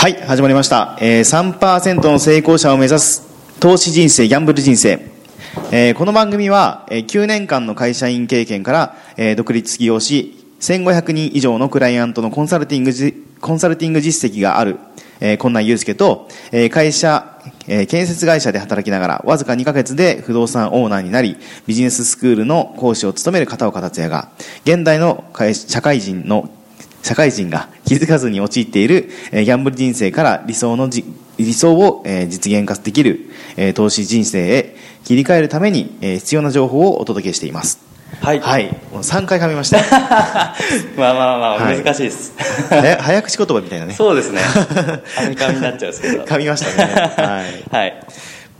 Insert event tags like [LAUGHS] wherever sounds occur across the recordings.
はい始まりました、えー、3%の成功者を目指す投資人生ギャンブル人生、えーこの番組は、えー9年間の会社員経験から、えー独立起業し1500人以上のクライアントのコンサルティングじコンサルティング実績がある、えー、こんなん祐介と、えー会社、えー建設会社で働きながらわずか2ヶ月で不動産オーナーになりビジネススクールの講師を務める片岡達也が現代の社会人の社会人が気づかずに陥っている、えーギャンブル人生から理想のじ理想を、えー実現化できる、えー投資人生へ切り替えるために、えー必要な情報をお届けしていますはい。はいもう3回噛みました [LAUGHS] まあまあまあ、はい難しいです。え早口言葉みたいなねそうですね。カミカミになっちゃうんですけど。噛みましたねはいはい。[LAUGHS]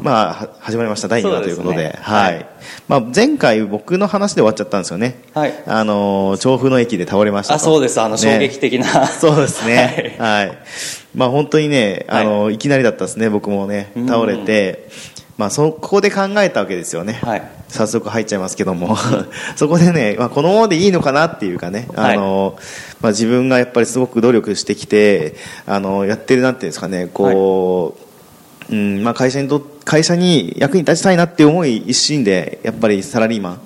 まあは始まりました。第2話ということで。ははい。い、まあ、前回僕の話で終わっちゃったんですよね。はい。あのー調布の駅で倒れましたと。あ、そうです。あの、衝ね撃的な。[LAUGHS] そうですね。はい。まあ本当にね、あの、、はいきなりだったですね、僕もね、うん。倒れて、まあそこで考えたわけですよね。はい。早速入っちゃいますけども、[LAUGHS] そこでね、まあ、このままでいいのかなっていうかね、あの、まあ、自分がやっぱりすごく努力してきて、あの、やってるなんていうんですかね、こう、うん、まあ、会社にと、会社に役に立ちたいなっていう思い一心で、やっぱりサラリーマン、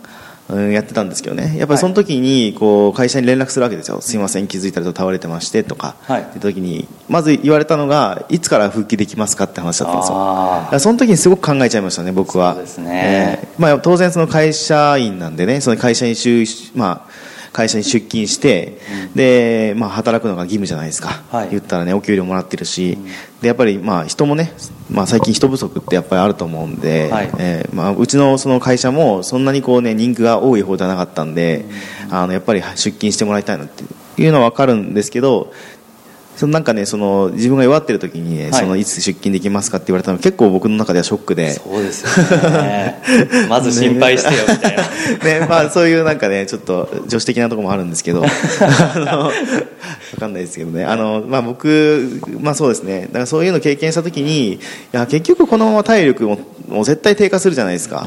うん、やってたんですけどね、やっぱりその時に、こう、会社に連絡するわけですよ。すいません、気づいたら倒れてまして、とか、はいって時に、まず言われたのが、いつから復帰できますかって話だったんですよ。その時にすごく考えちゃいましたね、僕は。そうですねえーまあ、当然、その会社員なんでね、その会社に就、まあ、会社に出勤して、で、まあ、働くのが義務じゃないですか。はい。言ったらね、お給料もらってるし、で、やっぱり、まあ、人もね、まあ、最近人不足ってやっぱりあると思うんで、はい。えーまあ、うちのその会社も、そんなにこうね、人気が多い方じゃなかったんで、あの、やっぱり出勤してもらいたいなっていうのはわかるんですけど、そのなんかね、その自分が弱ってる時にね、はいそのいつ出勤できますかって言われたの結構僕の中ではショックで、そうですよね。まず心配してよ、みたいな。[LAUGHS] ね、まあそういうなんかね、ちょっと女子的なところもあるんですけど、[LAUGHS] あの、わかんないですけどね、あの、まあ僕、まあそうですね、だからそういうのを経験したときに、いや、結局このまま体力も、もう絶対低下するじゃないですか。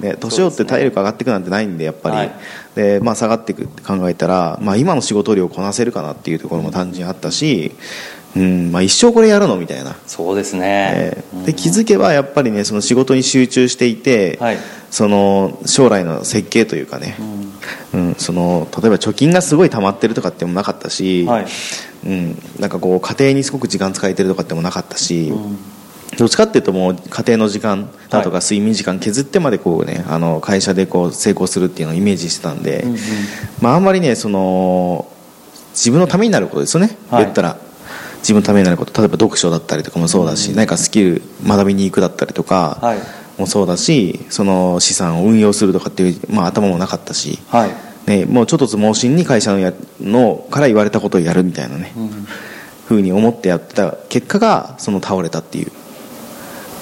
うんね、年をって体力上がっていくなんてないんで、やっぱり。はいで、まあ下がっていくって考えたら、まあ今の仕事量をこなせるかなっていうところも単純にあったし、うん、まあ一生これやるのみたいな。そうですね。え。ーで気づけばやっぱりねその仕事に集中していて、はい。その将来の設計というかね、うんその例えば貯金がすごい溜まってるとかってもなかったし、はい。うん、なんかこう家庭にすごく時間使えてるとかってもなかったし、うんどっちかっていうともう家庭の時間だとかは睡眠時間削ってまでこうねあの会社でこう成功するっていうのをイメージしてたんで、うんうんまあ、あんまりねその自分のためになることですよね、はい。言ったら。自分のためになること。例えば読書だったりとかもそうだし、何かスキル学びに行くだったりとかはい。もそうだしその資産を運用するとかっていう、まあ、頭もなかったし、はい。ね、もうちょっとつ盲信に会社のやのから言われたことをやるみたいなね、うん。ふうに思ってやってた結果がその倒れたっていう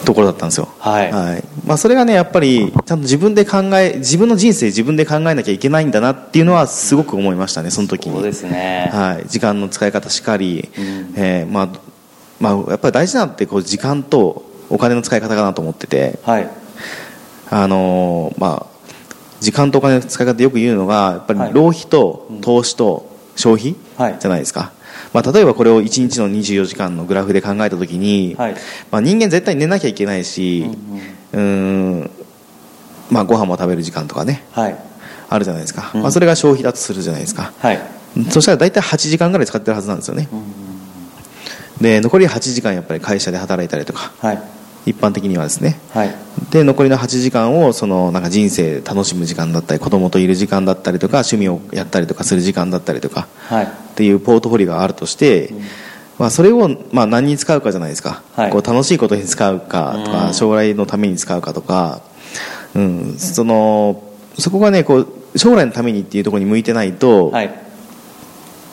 ところだったんですよ。はい。まあ、それがねやっぱりちゃんと自分で考え自分の人生自分で考えなきゃいけないんだなっていうのはすごく思いましたねその時に。そうですね。はい、時間の使い方しかり、うん。えーまあまあ、やっぱり大事なのってこう時間とお金の使い方かなと思ってて、はい。あのーまあ、時間とお金の使い方でよく言うのがやっぱりはい。浪費と投資と消費はい。じゃないですか、まあ、例えばこれを1日の24時間のグラフで考えた時に、はい。まあ、人間絶対寝なきゃいけないしうんうんまあ、ご飯も食べる時間とかねはい。あるじゃないですか、うんまあ、それが消費だとするじゃないですかはい。そしたら大体8時間ぐらい使ってるはずなんですよねで残り8時間やっぱり会社で働いたりとかはい。一般的にはですねはい。で残りの8時間をそのなんか人生楽しむ時間だったり子供といる時間だったりとか趣味をやったりとかする時間だったりとかはい。っていうポートフォリオがあるとして、まあ、それをまあ何に使うかじゃないですか、はい。こう楽しいことに使うかとか、うん。将来のために使うかとか、うん、そのそこがねこう将来のためにっていうところに向いてないと、はい。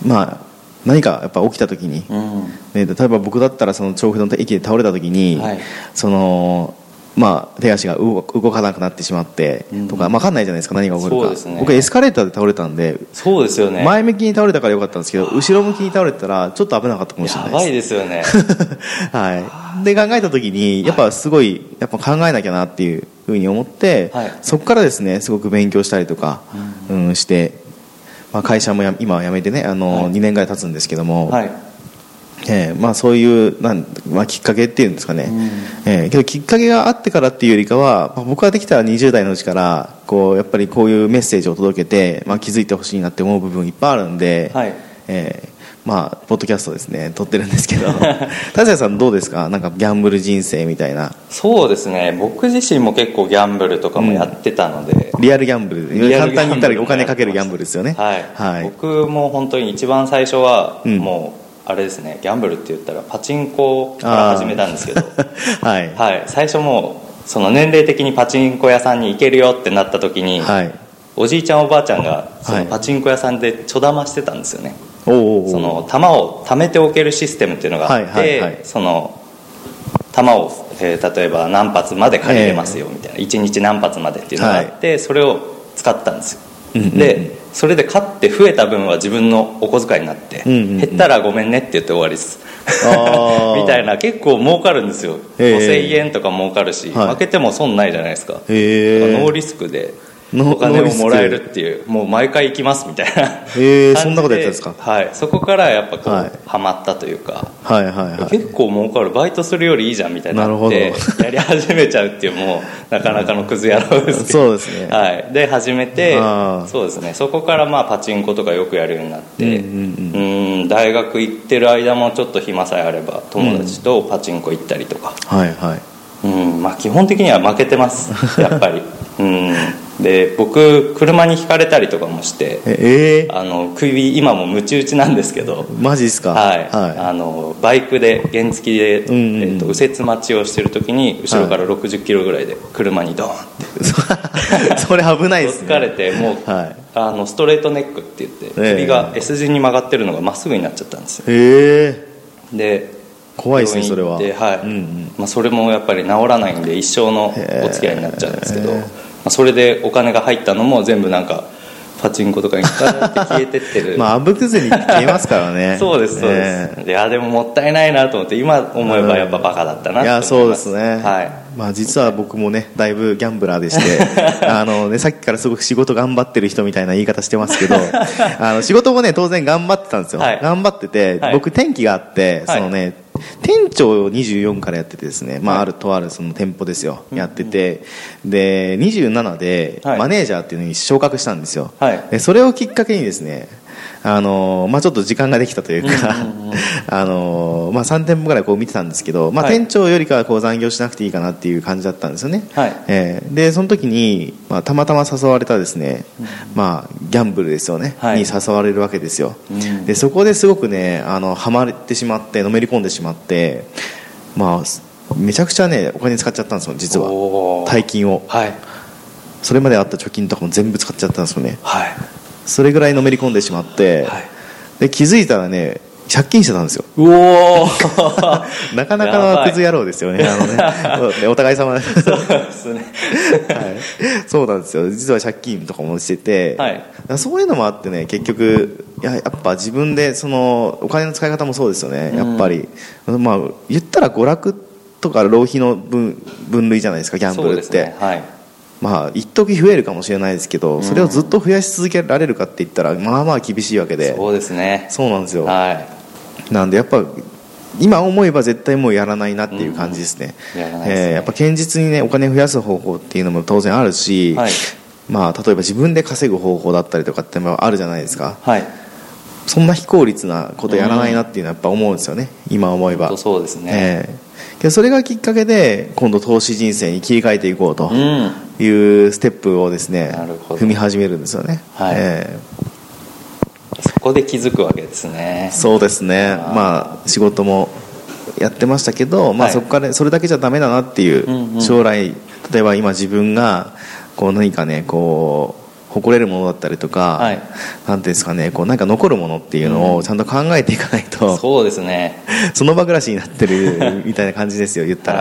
まあ、何かやっぱ起きた時に、うん。ね、例えば僕だったらその調布の駅で倒れた時に、はい。そのまあ、手足が動動かなくなってしまってうん。とか、まあ、分かんないじゃないですか何が起こるか。ね。僕エスカレーターで倒れたんでそうですよね。前向きに倒れたからよかったんですけど後ろ向きに倒れてたらちょっと危なかったかもしれやばいないでですよね。す [LAUGHS] はい、で考えた時にやっぱすごいやっぱ考えなきゃなっていうふうに思って、はい。そこからですねすごく勉強したりとか、うん。して、まあ、会社もや今は辞めてねあの、はい。2年ぐらい経つんですけども、はい。えーまあ、そういうなん、まあ、きっかけっていうんですかね、えーけどきっかけがあってからっていうよりかは、まあ僕はできたら20代のうちからこうやっぱりこういうメッセージを届けて、まあ、気づいてほしいなって思う部分いっぱいあるんで、はい。えーまあ、ポッドキャストですね。撮ってるんですけど。[LAUGHS] 達也さんどうですか？なんかギャンブル人生みたいな。そうですね。僕自身も結構ギャンブルとかもやってたので、リアルギャンブル。簡単に言ったらお金かけるギャンブルですよね。はい、はい。僕も本当に一番最初はうん。もうあれですねギャンブルって言ったらパチンコから始めたんですけど。[LAUGHS] はい。はい。最初もうその年齢的にパチンコ屋さんに行けるよってなった時に、はい。おじいちゃんおばあちゃんがそはい。のパチンコ屋さんでちょだましてたんですよね、おうおうおう。その玉を貯めておけるシステムっていうのがあって、はいはいはい。その玉を、えー例えば何発まで借りれますよみたいな、1日何発までっていうのがあって、それを使ったんですよ、でそれで勝って増えた分は自分のお小遣いになって、減ったらごめんねって言って終わりです。[LAUGHS] みたいな結構儲かるんですよ、へー。5000円とか儲かるし、はい。負けても損ないじゃないですか。へー。ノーリスクで。ノお金をもらえるっていうもう毎回行きますみたいな。へー感じそんなことやってたんですか？はい。そこからやっぱこう、はい。ハマったというか。はいはいはい。結構儲かる。バイトするよりいいじゃんみたいになってど。やり始めちゃうっていうもうなかなかのクズ野郎です。け [LAUGHS] どそうですね。はい、で始めてそうですね。そこからまあパチンコとかよくやるようになってうん大学行ってる間もちょっと暇さえあれば友達とパチンコ行ったりとか、はいはい。うんまあ、基本的には負けてます。やっぱり。うんで僕車にひかれたりとかもしてええ。あの首今もムチ打ちなんですけどマジですか？はい、はあのバイクで原付で、んうんうん。えっと右折待ちをしてる時に後ろから60キロぐらいで車にドーンって。い [LAUGHS] それ危ないですね。疲れてもう、はい。あのストレートネックって言ってええ。首が S 字に曲がってるのがまっすぐになっちゃったんですよ。へえ。で怖いですねそれは。はい。うんうん。まあ、それもやっぱり治らないんで一生のお付き合いになっちゃうんですけど、へえ。まあ、それでお金が入ったのも全部なんかパチンコとかに使って消えてってる。[LAUGHS] まああぶくずに消えますからね。[LAUGHS] そうですそうです、ねいやでももったいないなと思って今思えばやっぱバカだったなって思いやそうですね、はい。まあ、実は僕もねだいぶギャンブラーでして [LAUGHS] あの、ね、さっきからすごく仕事頑張ってる人みたいな言い方してますけどあの仕事もね当然頑張ってたんですよ、はい。頑張ってて、はい。僕転機があって、はい。そのね店長を24からやっててですね、まあ、あるとあるその店舗ですよ、やってて。で27ではい。マネージャーっていうのに昇格したんですよ、はい。でそれをきっかけにですねあのまあ、ちょっと時間ができたというか、[LAUGHS] あのまあ、3店舗ぐらいこう見てたんですけど、まあ、はい。店長よりかはこう残業しなくていいかなっていう感じだったんですよね、はい。えーでその時に、まあ、たまたま誘われたですね、まあ、ギャンブルですよね、はい。に誘われるわけですよ、うん。でそこですごくねあのハマってしまってのめり込んでしまって、まあ、めちゃくちゃねお金使っちゃったんですよ実は。大金を。はい。それまであった貯金とかも全部使っちゃったんですよね。はいそれぐらいのめり込んでしまって、はい。で気づいたらね借金してたんですよ。うお [LAUGHS] なかなかのクズ野郎ですよねあのね。おお互い様。でそうですね。はい、そうなんですよ。実は借金とかもしてて、はい。そういうのもあってね結局いややっぱ自分でそのお金の使い方もそうですよねやっぱり、まあ言ったら娯楽とか浪費の分分類じゃないですかギャンブルって、そうですねはいまあ一時増えるかもしれないですけどそれをずっと増やし続けられるかって言ったらまあまあ厳しいわけで。そうですね。そうなんですよ。はい。なんでやっぱ今思えば絶対もうやらないなっていう感じですね,、うん。やえーやっぱ堅実にねお金増やす方法っていうのも当然あるし、はい。まあ、例えば自分で稼ぐ方法だったりとかってのもあるじゃないですか。はい。そんな非効率なことやらないなっていうのはやっぱ思うんですよね。今思えば。そうですね。ええけどそれがきっかけで今度投資人生に切り替えていこうとうん。いうステップをですねなるほど。踏み始めるんですよね、はい。ええ。そこで気づくわけですね。そうですね。まあ仕事もやってましたけど、まあ、はいそこからそれだけじゃダメだなっていう、うんうん。将来例えば今自分がこう何かねこう誇れるものだったりとか、はい。なんていうんですかねこうなんか残るものっていうのをちゃんと考えていかないと、[LAUGHS] そうですね。[LAUGHS] その場暮らしになってる [LAUGHS] みたいな感じですよ言ったら、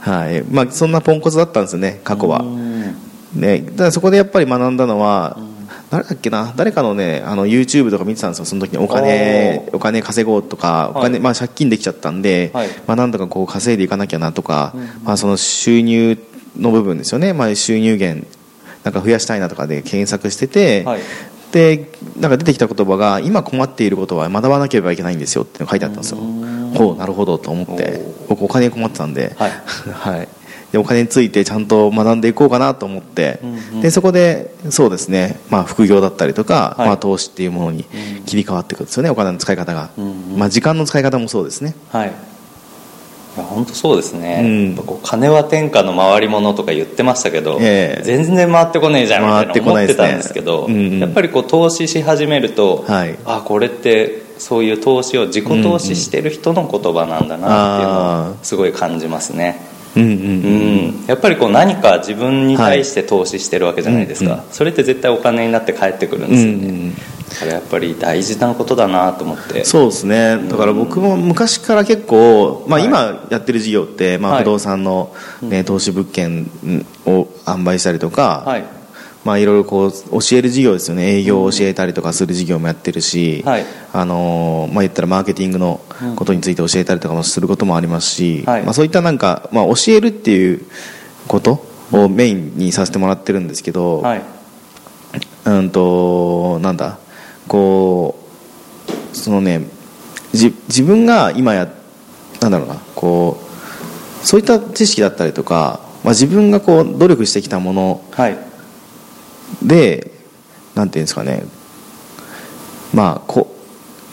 ははい。いまあ、そんなポンコツだったんですよね過去は。う、ん。ね、だからそこでやっぱり学んだのは、誰だっけな？誰かのねあの YouTube とか見てたんですよその時に。お金おお金稼ごうとかお金、はいまあ、借金できちゃったんで、はい。まあ、なんとかこう稼いでいかなきゃなとか、まあ、その収入の部分ですよね、まあ、収入源なんか増やしたいなとかで検索してて、はい。でなんか出てきた言葉が今困っていることは学ばなければいけないんですよって書いてあったんですよ。ほうなるほどと思って。僕お金に困ってたんで、はい。[LAUGHS] はい、でお金についてちゃんと学んでいこうかなと思って、でそこでそうですね、まあ、副業だったりとか、はい。まあ、投資っていうものに切り替わっていくんですよねお金の使い方が、まあ、時間の使い方もそうですね。はいいや本当そうですね、うん。こう金は天下の回り物とか言ってましたけど、ええ。全然回ってこねえじゃんみたい回ってな思ってたんですけどうんうん。やっぱりこう投資し始めると、はい。あこれってそういう投資を自己投資してる人の言葉なんだなっていうのあをすごい感じますね、うんうんうん、やっぱりこう何か自分に対して投資してるわけじゃないですか、はいそれって絶対お金になって返ってくるんうんうですよね、んだからやっぱり大事なことだなと思って。そうですね。だから僕も昔から結構、まあ、はい。今やってる事業って、まあ、はい。不動産の、ね投資物件を販売したりとか、はい。まあ、いろいろこう教える事業ですよね。営業を教えたりとかする事業もやってるし、はい。あのーまあ、言ったらマーケティングのことについて教えたりとかもすることもありますし、はい。まあ、そういったなんか、まあ、教えるっていうことをメインにさせてもらってるんですけど、はい。うんとなんだ？こうそのねじ自分が今やなんだろうなこうそういった知識だったりとか、まあ、自分がこう努力してきたものはい。でなんていうんですかねまあこ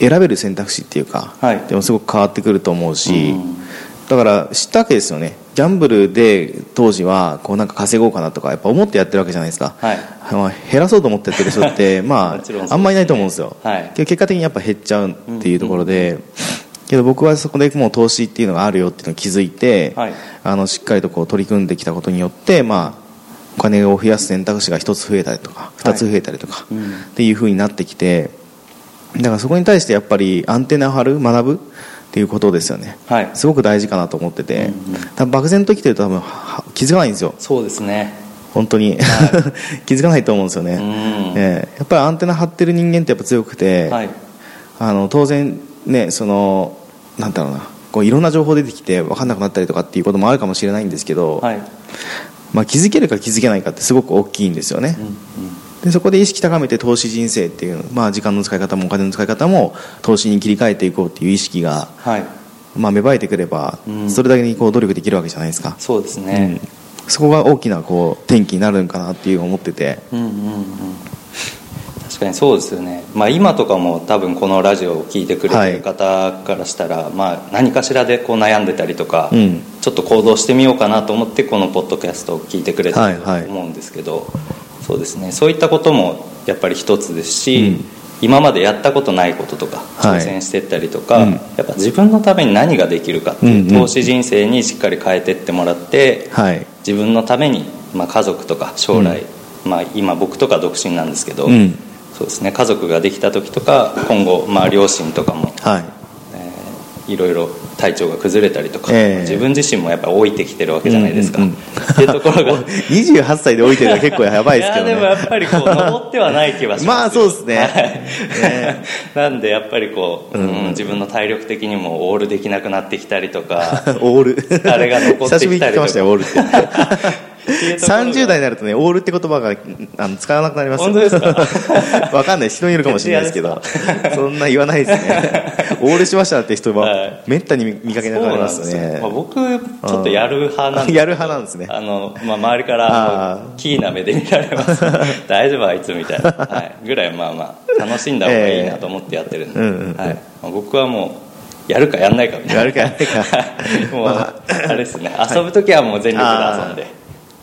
う選べる選択肢っていうか、はい。でもすごく変わってくると思うし、うんだから知ったわけですよね。ギャンブルで当時はこうなんか稼ごうかなとかやっぱ思ってやってるわけじゃないですか、はい。まあ、減らそうと思ってやってる人って [LAUGHS] まもちろんそうですね。ああんまりいないと思うんですよ、はい。結果的にやっぱ減っちゃうっていうところで、けど僕はそこでもう投資っていうのがあるよっていうのを気づいて、はい。あのしっかりとこう取り組んできたことによって、まあ、お金を増やす選択肢が1つ増えたりとか2つ増えたりとか、うん。っていうふうになってきてだからそこに対してやっぱりアンテナを張る学ぶっていうことですよね。はい。すごく大事かなと思ってて、うん漠然と生きてると多分は気づかないんですよ。そうですね。本当に、[LAUGHS] 気づかないと思うんですよね、うん。ええ。やっぱりアンテナ張ってる人間ってやっぱ強くて、はい。あの当然ねそのなんだろうな。こういろんな情報出てきて分かんなくなったりとかっていうこともあるかもしれないんですけど、はい。まあ、気づけるか気づけないかってすごく大きいんですよね、でそこで意識高めて投資人生っていう、まあ、時間の使い方もお金の使い方も投資に切り替えていこうっていう意識が、はい。まあ、芽生えてくれば、うん。それだけにこう努力できるわけじゃないですか、そうですうん。ね、そこが大きなこう転機になるんかなっていう思ってて。うん、うんうん確かにそうですよね、まあ、今とかも多分このラジオを聞いてくれてる方からしたら、まあ、何かしらでこう悩んでたりとか、うん。ちょっと行動してみようかなと思ってこのポッドキャストを聞いてくれてるとはいはい。思うんですけど、そうですね。そういったこともやっぱり一つですし、うん。今までやったことないこととかはい。挑戦してったりとか、うん。やっぱ自分のために何ができるかっていう、うんうん。投資人生にしっかり変えてってもらって、はい。自分のために、まあ、家族とか将来、まあ、今僕とか独身なんですけど、うん。そうですね。家族ができた時とか今後、まあ、両親とかも、はい。えーいろいろ体調が崩れたりとか、ええ。自分自身もやっぱ老いてきてるわけじゃないですか、うんうんうん。っていうところが。[LAUGHS] 28歳で置いてるのは結構やばいですけどね。やでもやっぱりこう登ってはない気はしますまあそうですね。はい。ね [LAUGHS] なんでやっぱりこう、うん。うん自分の体力的にもオールできなくなってきたりとか [LAUGHS] オール。あれが残ってきたりとか。久しぶりに聞きましたよオールって。っていうところが。30代になるとねオールって言葉があの使わなくなりますよ。本当ですか？わかんない。人によるかもしれないですけど。そんな言わないですねオールしましたって人ははい。めったに見かけなくなりますそうなんですよ。ねまあ、僕ちょっとやる派なんですやる派なんですね。あの、まあ、周りからキーな目で見られます。[LAUGHS] 大丈夫あいつみたいな、はい、ぐらいまあまあ楽しんだ方がいいなと思ってやってるんで、ええ。うんうんうん。はい。まあ、僕はもうやるかやんないかみたいな。やるかやんないか。は [LAUGHS] いもう、まあれですね。遊ぶ時はもう全力で遊んで、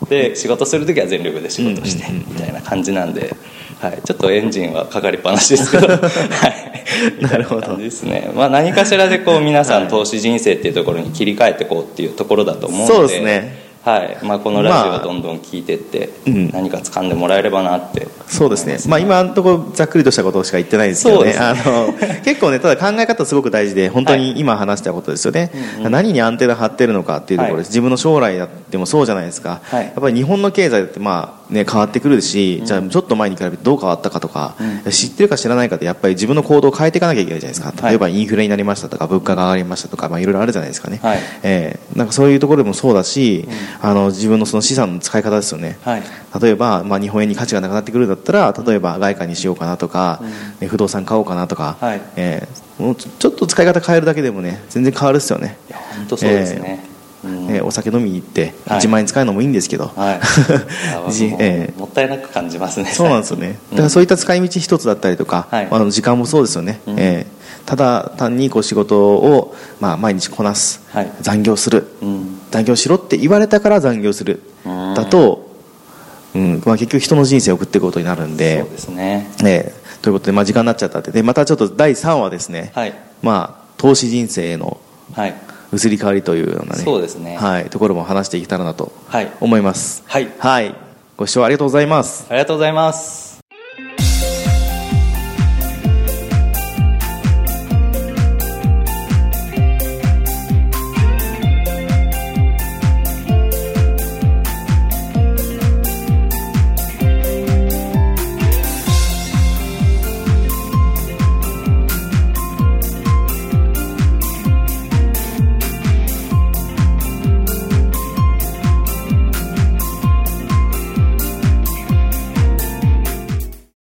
で仕事する時は全力で仕事して、みたいな感じなんで、はい、ちょっとエンジンはかかりっぱなしですけど、[LAUGHS] はい、な感じですね、まあ、何かしらでこう皆さん投資人生っていうところに切り替えていこうっていうところだと思うので。そうですねはい。まあ、このラジオまあをどんどん聞いてって、うん。何か掴んでもらえればなって。そうですね、まあ、今のところざっくりとしたことしか言ってないですけどね。ね。あの [LAUGHS] 結構ねただ考え方すごく大事で本当に今話したことですよね、何にアンテナ張ってるのかっていうところです、はい。自分の将来だってもそうじゃないですか、はい。やっぱり日本の経済だってまあね、変わってくるし、じゃあちょっと前に比べてどう変わったかとか、知ってるか知らないかでやっぱり自分の行動を変えていかなきゃいけないじゃないですか。例えばインフレになりましたとか物価が上がりましたとか、まあ、い。ろいろあるじゃないですかね、はいえーなんかそういうところでもそうだし、あの自分のその資産の使い方ですよね、はい。例えば、まあ、日本円に価値がなくなってくるんだったら例えば外貨にしようかなとか、ね不動産買おうかなとか、はい。えーもうちょちょっと使い方変えるだけでもね全然変わるっすよね。本当そうですね、うん。ねお酒飲みに行ってはい。1万円使うのもいいんですけど、[LAUGHS] えーもったいなく感じますね。そうなんですよね。だからそういった使い道一つだったりとか、はい。あの時間もそうですよね、うん。えーただ単にこう仕事を、まあ、毎日こなす、はい。残業するうん。残業しろって言われたから残業するうん。だと、うん。まあ、結局人の人生を送っていくことになるんで。そうですね。えーということで、まあ、時間になっちゃったって。でまたちょっと第3話ですね、はい。まあ、投資人生へのはい移り変わりというようなねそうですね。はい、ところも話していけたらなとはい。思います。はい。はい、ご視聴ありがとうございます。ありがとうございます